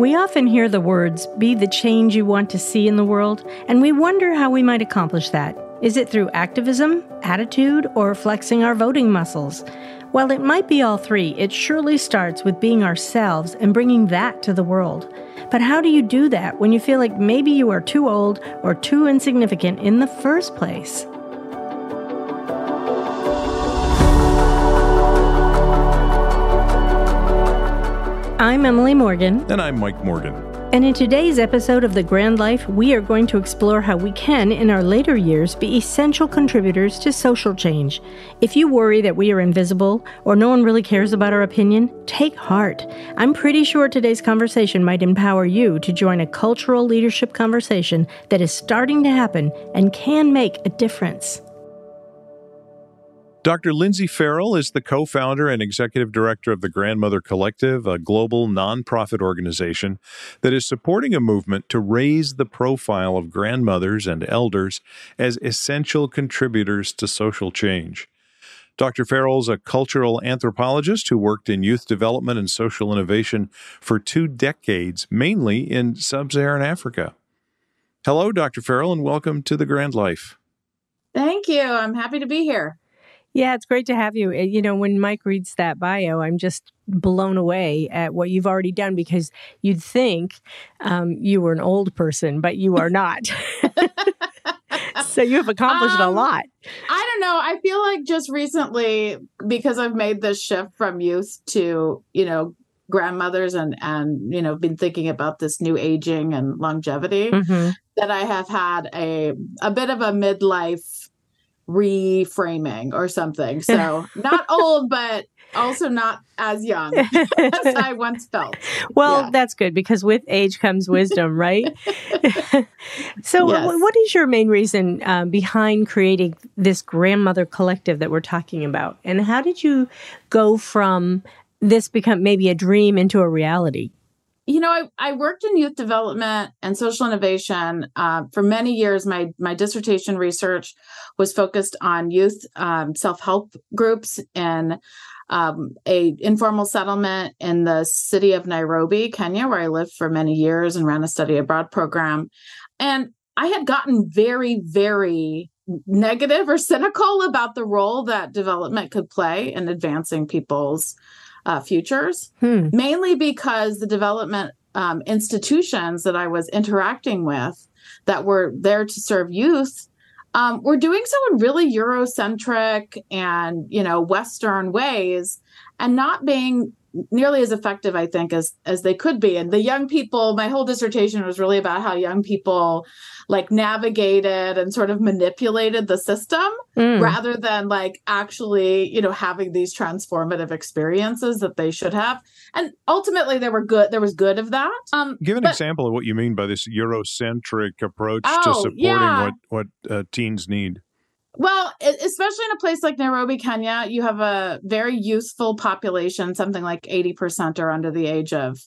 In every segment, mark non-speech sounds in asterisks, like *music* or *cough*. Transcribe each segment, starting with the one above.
We often hear the words, be the change you want to see in the world, and we wonder how we might accomplish that. Is it through activism, attitude, or flexing our voting muscles? While it might be all three, it surely starts with being ourselves and bringing that to the world. But how do you do that when you feel like maybe you are too old or too insignificant in the first place? I'm Emily Morgan. And I'm Mike Morgan. And in today's episode of The Grand Life, we are going to explore how we can, in our later years, be essential contributors to social change. If you worry that we are invisible or no one really cares about our opinion, take heart. I'm pretty sure today's conversation might empower you to join a cultural leadership conversation that is starting to happen and can make a difference. Dr. Lynsey Farrell is the co founder and executive director of the Grandmother Collective, a global nonprofit organization that is supporting a movement to raise the profile of grandmothers and elders as essential contributors to social change. Dr. Farrell is a cultural anthropologist who worked in youth development and social innovation for two decades, mainly in sub Saharan Africa. Hello, Dr. Farrell, and welcome to The Grand Life. Thank you. I'm happy to be here. Yeah, it's great to have you. Eh, you know, when Mike reads that bio, I'm just blown away at what you've already done because you'd think um, you were an old person, but you are not. *laughs* so you have accomplished um, a lot. I don't know. I feel like just recently, because I've made this shift from youth to, you know, grandmothers and and you know been thinking about this new aging and longevity mm-hmm. that i have had a a bit of a midlife reframing or something. *laughs* So not old, but also not as young *laughs* as I once felt. Well, yeah. that's good because with age comes wisdom, right? *laughs* so, yes. what is your main reason um, behind creating this grandmother collective that we're talking about? And how did you go from this become maybe a dream into a reality? You know, I, I worked in youth development and social innovation uh, for many years. My my dissertation research was focused on youth um, self help groups in um, a informal settlement in the city of Nairobi, Kenya, where I lived for many years and ran a study abroad program. And I had gotten very, very negative or cynical about the role that development could play in advancing people's uh, futures, hmm. mainly because the development um, institutions that I was interacting with that were there to serve youth um, were doing so in really Eurocentric and you know Western ways, and not being nearly as effective, I think, as as they could be. And the young people, my whole dissertation was really about how young people like navigated and sort of manipulated the system mm. rather than like actually, you know, having these transformative experiences that they should have. And ultimately there were good there was good of that. Um give an but, example of what you mean by this Eurocentric approach oh, to supporting yeah. what what uh, teens need. Well, especially in a place like Nairobi, Kenya, you have a very youthful population. Something like 80% are under the age of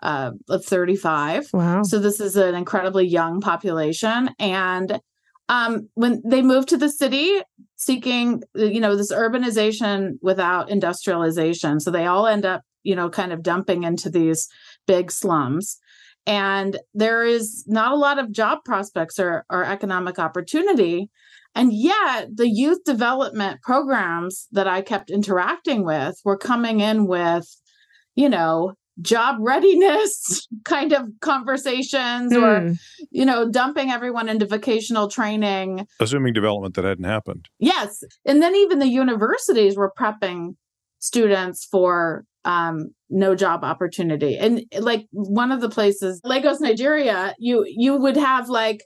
uh, of 35. Wow. So this is an incredibly young population. And um, when they move to the city seeking, you know, this urbanization without industrialization. So they all end up, you know, kind of dumping into these big slums. And there is not a lot of job prospects or, or economic opportunity. And yet, the youth development programs that I kept interacting with were coming in with, you know, job readiness *laughs* kind of conversations or, hmm. you know, dumping everyone into vocational training. Assuming development that hadn't happened. Yes. And then even the universities were prepping students for um, no job opportunity. And like one of the places, Lagos, Nigeria, you you would have like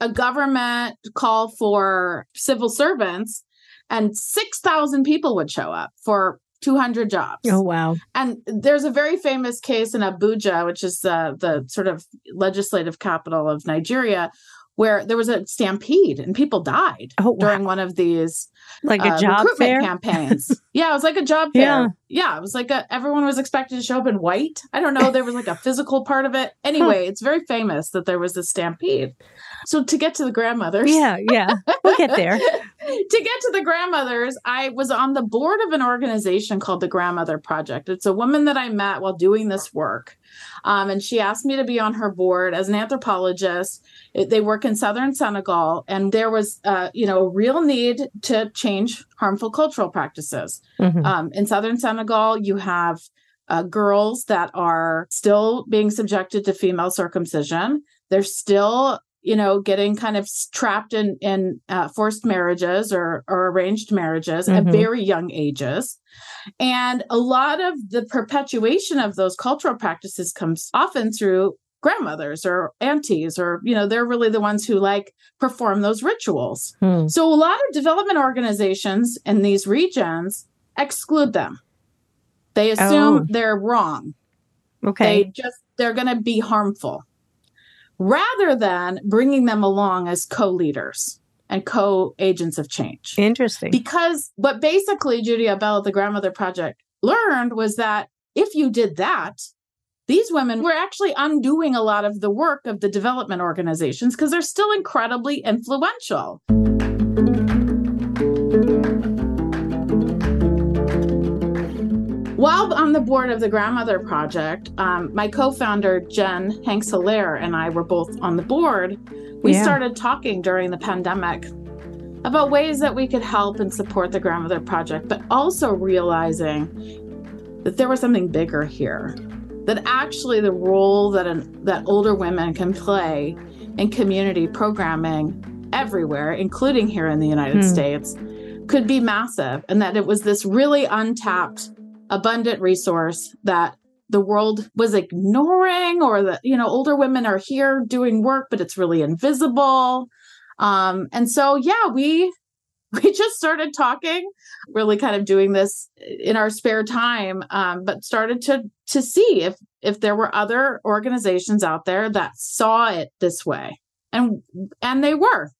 a government call for civil servants and 6,000 people would show up for 200 jobs. Oh, wow. And there's a very famous case in Abuja, which is uh, the sort of legislative capital of Nigeria, where there was a stampede and people died Oh, wow. during one of these Like a uh, job recruitment fair? campaigns. *laughs* yeah, it was like a job fair. Yeah. Yeah. it was like a, everyone was expected to show up in white. I don't know. There was like a physical part of it. Anyway, it's very famous that there was this stampede. So to get to the grandmothers, Yeah, yeah. We'll get there. *laughs* to get to the grandmothers, I was on the board of an organization called the Grandmother Project. It's a woman that I met while doing this work. Um, and she asked me to be on her board as an anthropologist. They work in southern Senegal, and there was, uh, you know, a real need to change harmful cultural practices. Mhm. Um, in southern Senegal, you have uh, girls that are still being subjected to female circumcision. They're still, you know, getting kind of trapped in in uh, forced marriages or or arranged marriages at Mhm. very young ages. And a lot of the perpetuation of those cultural practices comes often through grandmothers or aunties or you know they're really the ones who like perform those rituals Hmm. so a lot of development organizations in these regions exclude them. They assume Oh. they're wrong. Okay. They just they're going to be harmful. Rather than bringing them along as co-leaders and co-agents of change. Interesting. Because what basically Judi Aubel at the Grandmother Project learned was that if you did that, these women were actually undoing a lot of the work of the development organizations because they're still incredibly influential. While on the board of the Grandmother Project, um, my co founder, Jen Hanks Hilaire, and I were both on the board. We Yeah. started talking during the pandemic about ways that we could help and support the Grandmother Project, but also realizing that there was something bigger here. That actually the role that an, that older women can play in community programming everywhere, including here in the United Hmm. States, could be massive, and that it was this really untapped, abundant resource that the world was ignoring, or that you know older women are here doing work, but it's really invisible. Um, and so, yeah, we *laughs* we just started talking, really kind of doing this in our spare time, um, but started to to see if if there were other organizations out there that saw it this way, and and they were.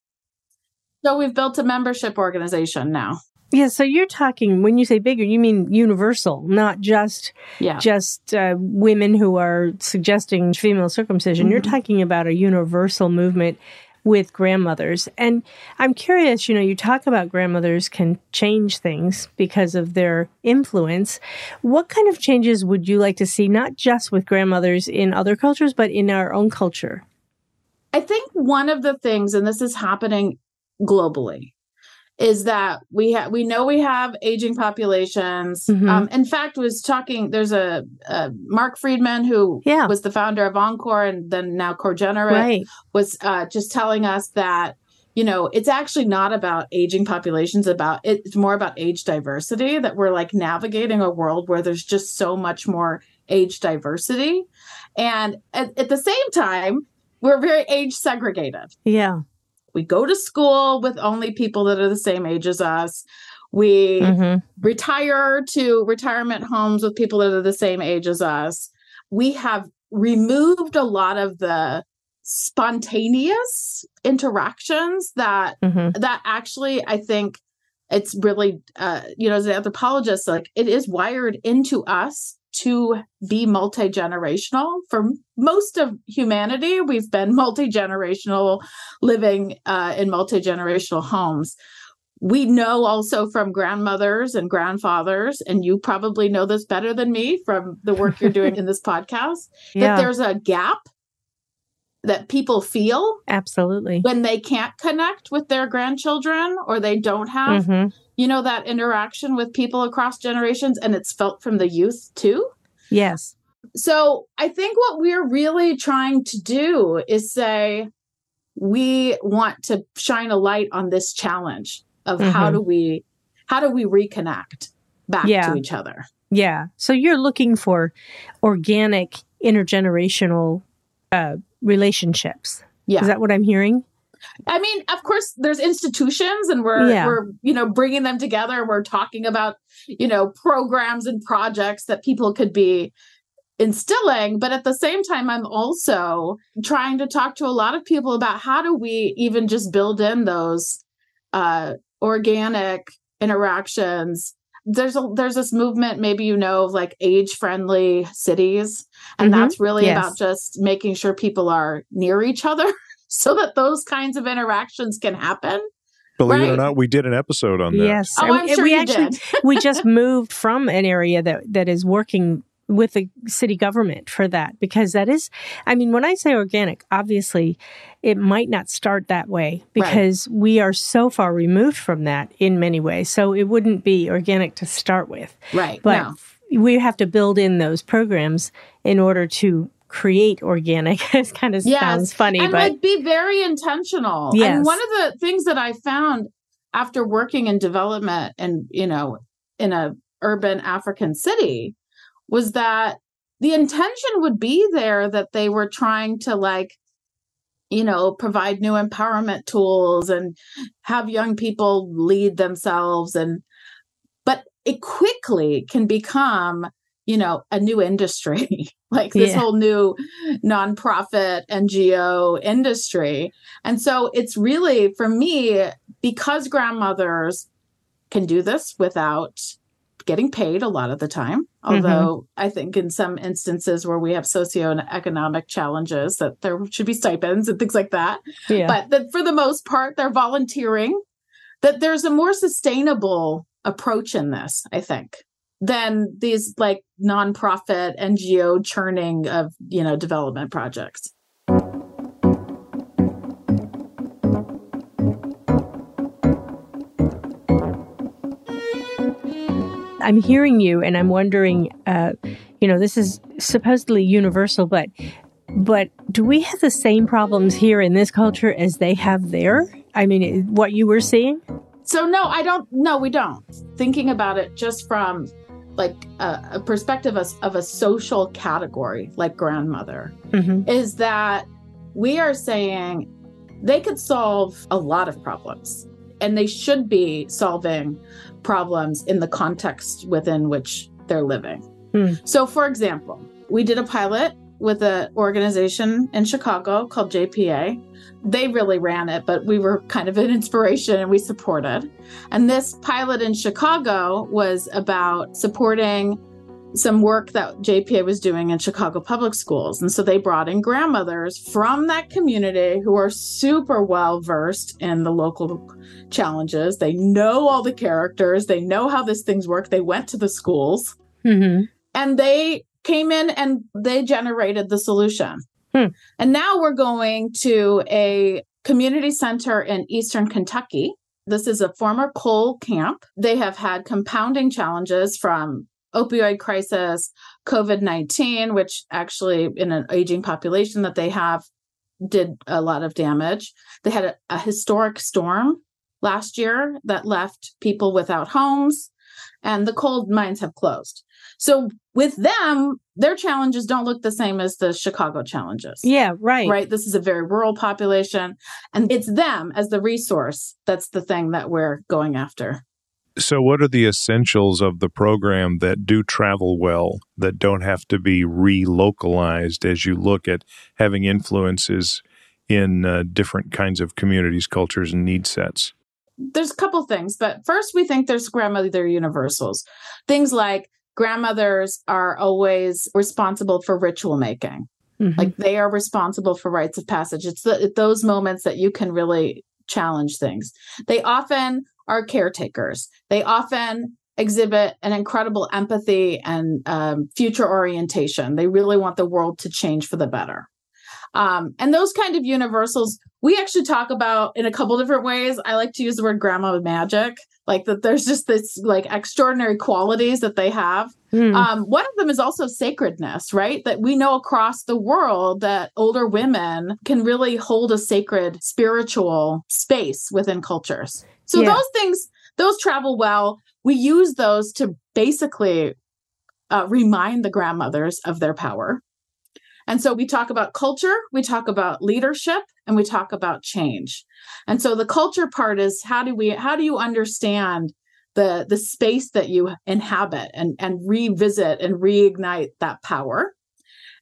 So we've built a membership organization now. Yeah, so you're talking when you say bigger, you mean universal, not just Yeah. just uh, women who are suggesting female circumcision. You're Mhm. talking about a universal movement with grandmothers. And I'm curious, you know, you talk about grandmothers can change things because of their influence. What kind of changes would you like to see, not just with grandmothers in other cultures, but in our own culture? I think one of the things, and this is happening globally, is that we have we know we have aging populations. Mhm. Um, in fact, was talking. There's a, a Marc Freedman who Yeah. was the founder of Encore and then now CoGenerate Right. was uh, just telling us that you know it's actually not about aging populations about it's more about age diversity that we're like navigating a world where there's just so much more age diversity and at, at the same time we're very age segregated Yeah. We go to school with only people that are the same age as us. We hmm retire to retirement homes with people that are the same age as us. We have removed a lot of the spontaneous interactions that hmm that actually I think it's really uh you know as an anthropologist like it is wired into us to be multi-generational. For most of humanity we've been *laughs* multi-generational living uh, in multi-generational homes. We know also from grandmothers and grandfathers and you probably know this better than me from the work you're doing *laughs* in this podcast that there's a gap that people feel Absolutely. when they can't connect with their grandchildren or they don't have hmm you know that interaction with people across generations and it's felt from the youth too Yes. so i think what we're really trying to do is say we want to shine a light on this challenge of how Mhm. do we how do we reconnect back Yeah. to each other Yeah. So you're looking for organic intergenerational uh, relationships. yeah Is that what I'm hearing? I mean, of course, there's institutions, and we're Yeah. we're you know bringing them together. We're talking about you know programs and projects that people could be instilling but at the same time i'm also trying to talk to a lot of people about how do we even just build in those uh organic interactions there's a there's this movement maybe you know of like age friendly cities and mm-hmm. that's really yes. about just making sure people are near each other *laughs* so that those kinds of interactions can happen Believe right? it or not, we did an episode on that. Yes, oh, I'm sure we you actually did. we *laughs* just moved from an area that that is working with the city government for that because that is i mean when i say organic obviously it might not start that way because right. we are so far removed from that in many ways so it wouldn't be organic to start with right but no. we have to build in those programs in order to create organic *laughs* it kind of yes. sounds funny and but like be very intentional yes. and one of the things that i found after working in development and you know in a urban african city was that the intention would be there that they were trying to like you know provide new empowerment tools and have young people lead themselves and but it quickly can become you know a new industry *laughs* *laughs* like this yeah. whole new nonprofit ngo industry and so it's really for me because grandmothers can do this without getting paid a lot of the time. Although mm-hmm. I think in some instances where we have socioeconomic challenges that there should be stipends and things like that. Yeah. But that for the most part, they're volunteering. That there's a more sustainable approach in this, I think, than these like nonprofit NGO churning of, you know, development projects. I'm hearing you, and I'm wondering, uh, you know, this is supposedly universal, but but do we have the same problems here in this culture as they have there? I mean, what you were seeing? So no, I don't. No, we don't. Thinking about it just from like a, a perspective of, of, a social category, like grandmother, mm-hmm. is that we are saying they could solve a lot of problems and they should be solving problems in the context within which they're living. Hmm. So, for example, we did a pilot with an organization in Chicago called JPA. They really ran it, but we were kind of an inspiration and we supported. And this pilot in Chicago was about supporting some work that JPA was doing in Chicago public schools. And so they brought in grandmothers from that community who are super well versed in the local challenges. They know all the characters, they know how these things work. They went to the schools mm-hmm. and they came in and they generated the solution. Hmm. And now we're going to a community center in Eastern Kentucky. This is a former coal camp. They have had compounding challenges from opioid crisis, COVID 19, which actually, in an aging population that they have, did a lot of damage. They had a, a historic storm last year that left people without homes, and the coal mines have closed. So, with them, their challenges don't look the same as the Chicago challenges. Yeah, right. Right. This is a very rural population, and it's them as the resource that's the thing that we're going after. So, what are the essentials of the program that do travel well, that don't have to be relocalized as you look at having influences in uh, different kinds of communities, cultures, and need sets? There's a couple things, but first, we think there's grandmother universals. Things like grandmothers are always responsible for ritual making. Mm-hmm. Like they are responsible for rites of passage. It's the, those moments that you can really challenge things. They often are caretakers. They often exhibit an incredible empathy and um, future orientation. They really want the world to change for the better. Um, and those kind of universals, we actually talk about in a couple different ways. I like to use the word grandma magic, like that there's just this like extraordinary qualities that they have. Mm. Um, one of them is also sacredness, right? That we know across the world that older women can really hold a sacred spiritual space within cultures. So yeah. those things, those travel well. We use those to basically uh, remind the grandmothers of their power. And so we talk about culture, we talk about leadership, and we talk about change. And so the culture part is how do we how do you understand the the space that you inhabit and and revisit and reignite that power?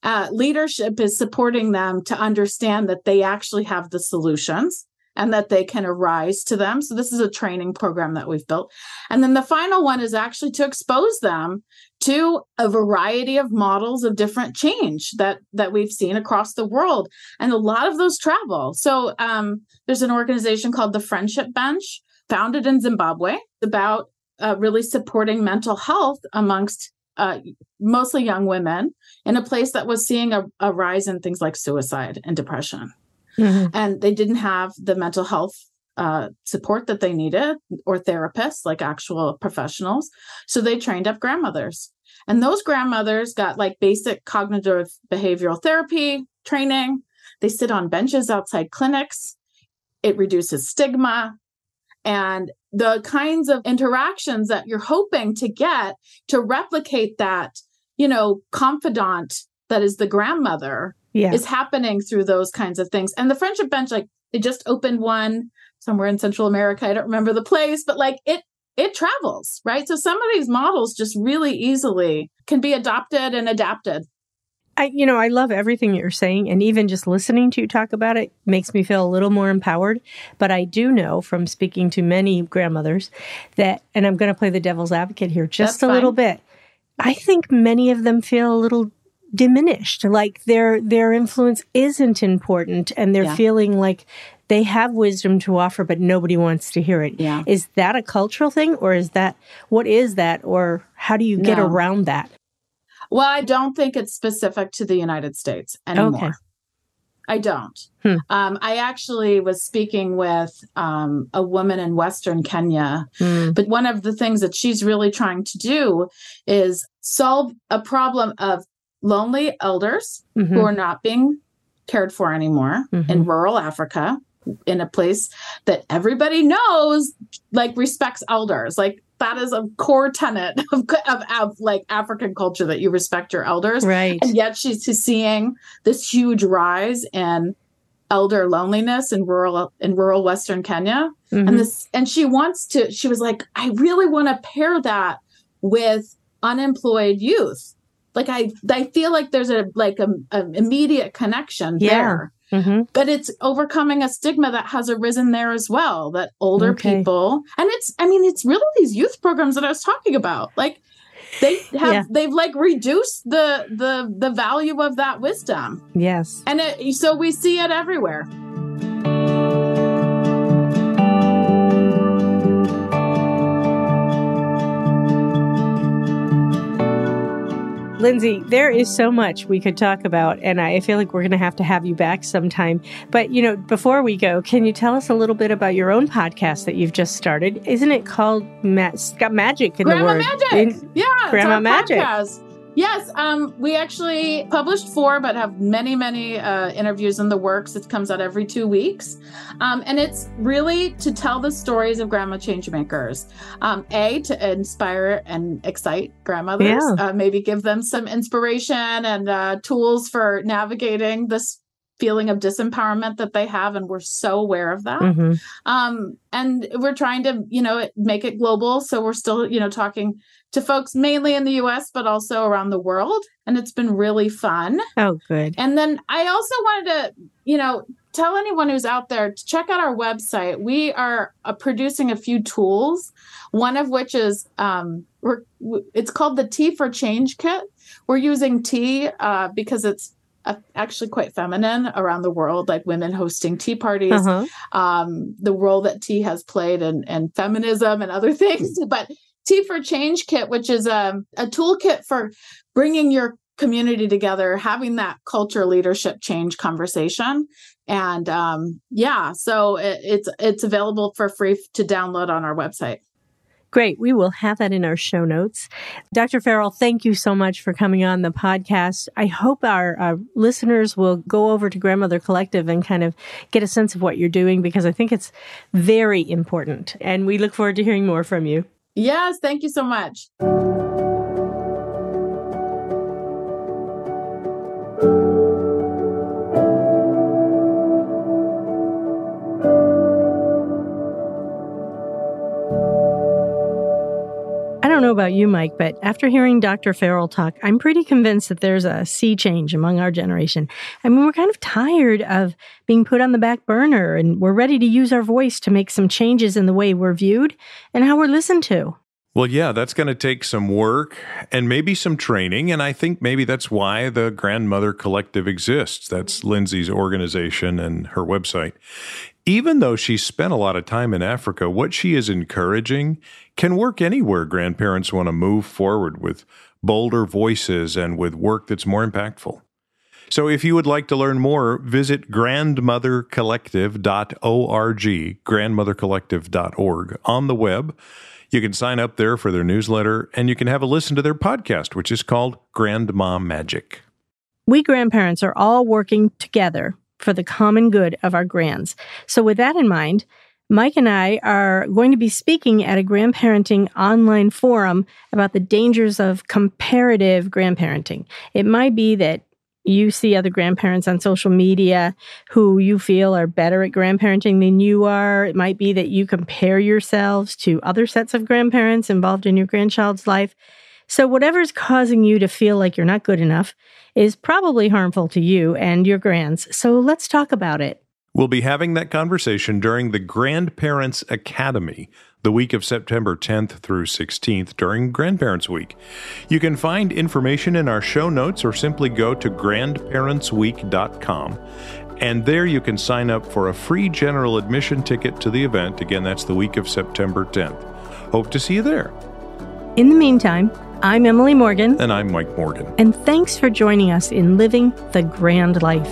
uh, leadership is supporting them to understand that they actually have the solutions and that they can arise to them. So this is a training program that we've built. And then the final one is actually to expose them to a variety of models of different change that that we've seen across the world and a lot of those travel. So um, there's an organization called the Friendship Bench founded in Zimbabwe about uh, really supporting mental health amongst uh, mostly young women in a place that was seeing a, a rise in things like suicide and depression. Mm-hmm. And they didn't have the mental health uh, support that they needed or therapists, like actual professionals. So they trained up grandmothers. And those grandmothers got like basic cognitive behavioral therapy training. They sit on benches outside clinics. It reduces stigma and the kinds of interactions that you're hoping to get to replicate that, you know, confidant that is the grandmother yeah. is happening through those kinds of things. And the friendship bench, like they just opened one somewhere in Central America. I don't remember the place, but like it it travels, right? So some of these models just really easily can be adopted and adapted. I, you know, I love everything you're saying, and even just listening to you talk about it makes me feel a little more empowered. But I do know from speaking to many grandmothers that, and I'm going to play the devil's advocate here just That's a fine. little bit. I think many of them feel a little diminished, like their their influence isn't important, and they're yeah. feeling like they have wisdom to offer, but nobody wants to hear it. Yeah. Is that a cultural thing, or is that what is that, or how do you get no. around that? Well, I don't think it's specific to the United States anymore. Okay. I don't. Hmm. Um, I actually was speaking with um, a woman in Western Kenya, hmm. but one of the things that she's really trying to do is solve a problem of lonely elders mm-hmm. who are not being cared for anymore mm-hmm. in rural Africa in a place that everybody knows like respects elders like that is a core tenet *laughs* of, of, of, like African culture that you respect your elders. Right. And yet she's seeing this huge rise in elder loneliness in rural in rural Western Kenya. Mm-hmm. And this and she wants to, she was like, I really want to pair that with unemployed youth. Like I I feel like there's a like a, a immediate connection yeah. there. Mm-hmm. But it's overcoming a stigma that has arisen there as well. That older okay. people, and it's, I mean, it's really these youth programs that I was talking about. Like they have, yeah. they've like reduced the the the value of that wisdom. Yes, and it, so we see it everywhere. Lynsey, there is so much we could talk about, and I feel like we're going to have to have you back sometime. But, you know, before we go, can you tell us a little bit about your own podcast that you've just started? Isn't it called Ma- got magic in Grandma the word? Magic. In- yeah, Grandma Magic. Podcast. Yes, um, we actually published four, but have many, many uh, interviews in the works. It comes out every two weeks, um, and it's really to tell the stories of grandma changemakers. Um, a to inspire and excite grandmothers, yeah. uh, maybe give them some inspiration and uh, tools for navigating this feeling of disempowerment that they have and we're so aware of that mm-hmm. um, and we're trying to you know make it global so we're still you know talking to folks mainly in the US, but also around the world. And it's been really fun. Oh, good. And then I also wanted to, you know, tell anyone who's out there to check out our website. We are uh, producing a few tools, one of which is um, we're, it's called the Tea for Change Kit. We're using tea uh, because it's actually quite feminine around the world, like women hosting tea parties, uh-huh. um, the role that tea has played in, in feminism and other *laughs* things. But Tea for Change Kit, which is a, a toolkit for bringing your community together, having that culture leadership change conversation. And um, yeah, so it, it's it's available for free to download on our website. Great. We will have that in our show notes. Dr. Farrell, thank you so much for coming on the podcast. I hope our, our listeners will go over to Grandmother Collective and kind of get a sense of what you're doing because I think it's very important. And we look forward to hearing more from you. Yes, thank you so much. Know about you, Mike, but after hearing Dr. Farrell talk, I'm pretty convinced that there's a sea change among our generation. I mean, we're kind of tired of being put on the back burner and we're ready to use our voice to make some changes in the way we're viewed and how we're listened to. Well, yeah, that's going to take some work and maybe some training. And I think maybe that's why the Grandmother Collective exists. That's Lynsey's organization and her website. Even though she spent a lot of time in Africa, what she is encouraging can work anywhere grandparents want to move forward with bolder voices and with work that's more impactful. So if you would like to learn more, visit grandmothercollective.org, grandmothercollective.org on the web. You can sign up there for their newsletter and you can have a listen to their podcast, which is called Grandma Magic. We grandparents are all working together for the common good of our grands. So, with that in mind, Mike and I are going to be speaking at a grandparenting online forum about the dangers of comparative grandparenting. It might be that you see other grandparents on social media who you feel are better at grandparenting than you are. It might be that you compare yourselves to other sets of grandparents involved in your grandchild's life. So, whatever's causing you to feel like you're not good enough is probably harmful to you and your grands. So, let's talk about it. We'll be having that conversation during the Grandparents Academy the week of September 10th through 16th during Grandparents Week. You can find information in our show notes or simply go to grandparentsweek.com. And there you can sign up for a free general admission ticket to the event. Again, that's the week of September 10th. Hope to see you there. In the meantime, I'm Emily Morgan. And I'm Mike Morgan. And thanks for joining us in Living the Grand Life.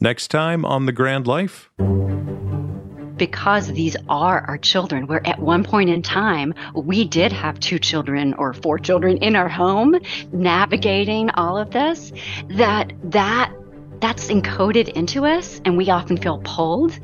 Next time on The Grand Life. Because these are our children, where at one point in time we did have two children or four children in our home navigating all of this, that that that's encoded into us and we often feel pulled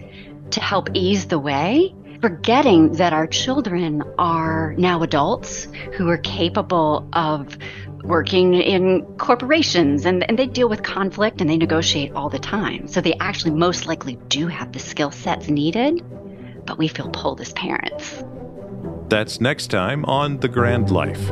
to help ease the way forgetting that our children are now adults who are capable of working in corporations and, and they deal with conflict and they negotiate all the time. So they actually most likely do have the skill sets needed, but we feel pulled as parents. That's next time on The Grand Life.